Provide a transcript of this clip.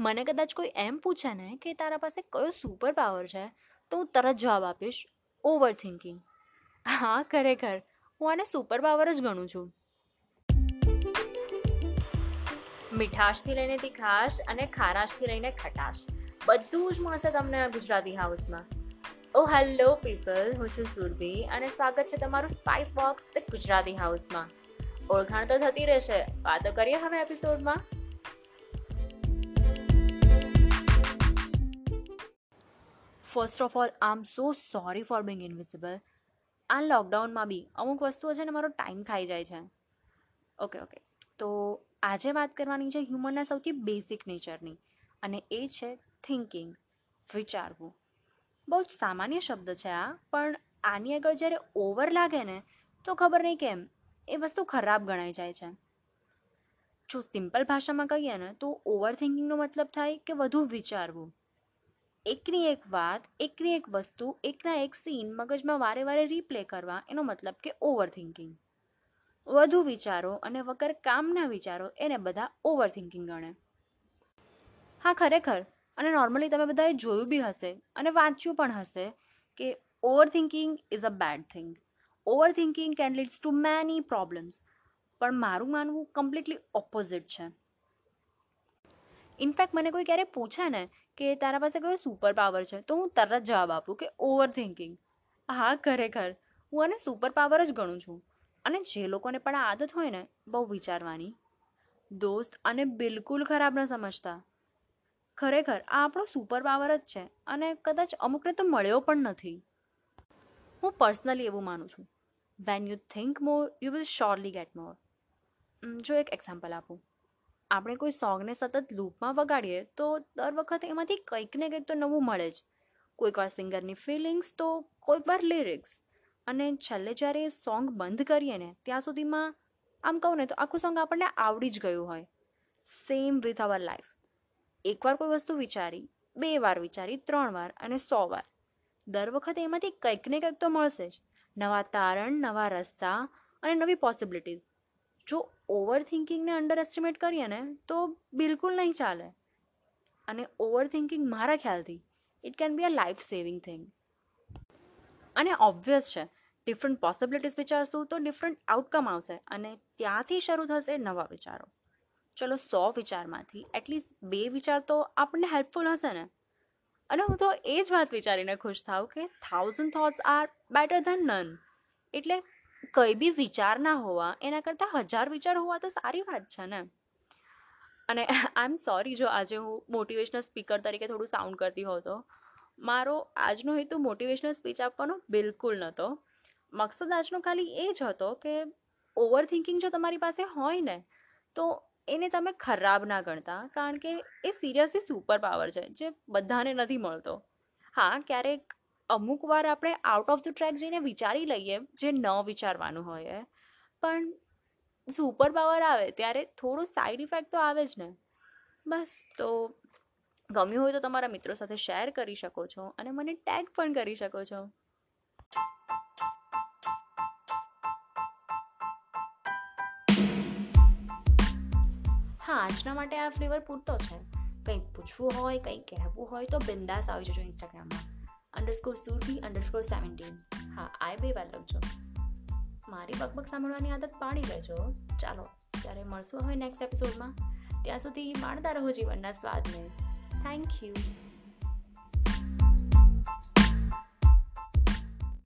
મને કદાચ કોઈ એમ પૂછે ને કે તારા પાસે કયો સુપર પાવર છે, તો હું તરત જવાબ આપીશ ઓવર થિંકિંગ હા, ખરેખર. હું આને સુપર પાવર જ ગણું છું. મીઠાશથી લઈને તીખાશ અને ખારાશથી લઈને ખટાશ. બધું જ મળશે તમને ગુજરાતી હાઉસમાં ઓ હેલો પીપલ હું છું સુરભી અને સ્વાગત છે તમારું સ્પાઇસ બોક્સ ધ ગુજરાતી હાઉસમાં ઓળખાણ તો થતી રહેશે. વાતો કરીએ હવે એપિસોડમાં first of all I am so sorry for being invisible આ લોકડાઉનમાં બી અમુક વસ્તુઓ છે ને, મારો ટાઈમ ખાઈ જાય છે. ઓકે ઓકે તો આજે વાત કરવાની છે હ્યુમનના સૌથી બેઝિક નેચરની અને એ છે થિંકિંગ વિચારવું. બહુ જ સામાન્ય શબ્દ છે આ, પણ આની આગળ જ્યારે ઓવર લાગે ને, તો ખબર નહીં કેમ, એ વસ્તુ ખરાબ ગણાઈ જાય છે. જો સિમ્પલ ભાષામાં કહીએ ને, તો ઓવર થિંકિંગનો મતલબ થાય કે વધુ વિચારવું. એકની એક વાત, એકની એક વસ્તુ, એકના એક સીન મગજમાં વારે વારે રીપ્લે કરવા, એનો મતલબ કે ઓવર થિંકિંગ વધુ વિચારો અને વગર કામના વિચારો એને બધા ઓવર થિંકિંગ ગણે. હા, ખરેખર. અને નોર્મલી તમે બધાએ જોયું બી હશે અને વાંચ્યું પણ હશે કે over thinking is a bad thing over thinking can leads to many problems પણ મારું માનવું કમ્પ્લીટલી ઓપોઝિટ છે. ઇનફેક્ટ મને કોઈ ક્યારે પૂછે ને કે તારા પાસે કયો સુપર પાવર છે, તો હું તરત જવાબ આપું કે ઓવર થિંકિંગ હા, ખરેખર. હું આને સુપર પાવર જ ગણું છું. અને જે લોકોને પણ આદત હોય ને, બહુ વિચારવાની. દોસ્ત અને બિલકુલ ખરાબ ન સમજતા. ખરેખર, આ આપણો સુપર પાવર જ છે અને કદાચ અમુકને તો મળ્યો પણ નથી. હું પર્સનલી એવું માનું છું. When you think more you will surely get more જો એક એક્ઝામ્પલ આપું. આપણે કોઈ સોંગને સતત લૂપમાં વગાડીએ, તો દર વખતે એમાંથી કંઈક ને કંઈક તો નવું મળે જ. કોઈક વાર સિંગરની ફિલિંગ્સ, તો કોઈક વાર લિરિક્સ. અને છેલ્લે જ્યારે સોંગ બંધ કરીએ ને, ત્યાં સુધીમાં, આમ કહું ને, તો આખું સોંગ આપણને આવડી જ ગયું હોય. સેમ વિથ અવર લાઈફ એકવાર કોઈ વસ્તુ વિચારી, બે વાર વિચારી, ત્રણ વાર અને સો વાર. દર વખતે એમાંથી કંઈક ને કંઈક તો મળશે જ. નવા તારણ, નવા રસ્તા અને નવી પોસિબિલિટીઝ જો ઓવર થિંકિંગને અંડર એસ્ટિમેટ કરીએ ને, તો બિલકુલ નહીં ચાલે. અને ઓવર થિંકિંગ મારા ખ્યાલથી it can be a life saving thing અને ઓબ્વિયસ છે ડિફરન્ટ પોસિબિલિટીઝ વિચારશું તો ડિફરન્ટ આઉટકમ આવશે અને ત્યાંથી શરૂ થશે નવા વિચારો. ચલો સો વિચારમાંથી એટલીસ્ટ બે વિચાર તો આપણને હેલ્પફુલ હશે ને. અને હું તો એ જ વાત વિચારીને ખુશ થાઉં કે thousand thoughts are better than none એટલે કંઈ બી વિચાર ના હોવા, એના કરતાં હજાર વિચાર હોવા તો સારી વાત છે ને. અને આઈ એમ સોરી જો આજે હું મોટિવેશનલ સ્પીકર તરીકે થોડું સાઉન્ડ કરતી હોઉં તો. મારો આજનો હેતુ મોટિવેશનલ સ્પીચ આપવાનો બિલકુલ નહોતો. મકસદ આજનો ખાલી એ જ હતો કે ઓવર થિંકિંગ જો તમારી પાસે હોય ને, તો એને તમે ખરાબ ના ગણતા, કારણ કે એ સિરિયસલી સુપર પાવર છે, જે બધાને નથી મળતો. હા, ક્યારેક અમુક વાર આપણે આઉટ ઓફ ધ ટ્રેક જઈને વિચારી લઈએ જે ન વિચારવાનું હોય પણ સુપર પાવર આવે ત્યારે થોડું સાઈડ ઇફેક્ટ તો આવે જ ને. બસ, તો ગમ્યું હોય તો તમારા મિત્રો સાથે શેર કરી શકો છો અને મને ટેગ પણ કરી શકો છો. હા, આજના માટે આ ફ્લેવર પૂરતો છે. કંઈક પૂછવું હોય, કંઈક કહેવું હોય તો બિંદાસ આવી જજો ઇન્સ્ટાગ્રામમાં અંડરસ્કોર સુરભી અંડરસ્કોર સેવન્ટીન હા, આ બે વાર લખજો મારી બકબક સાંભળવાની આદત પાડી લેજો. ચાલો, ત્યારે મળશું હવે નેક્સ્ટ એપિસોડમાં ત્યાં સુધી માણતા રહો જીવનના સ્વાદને. Thank you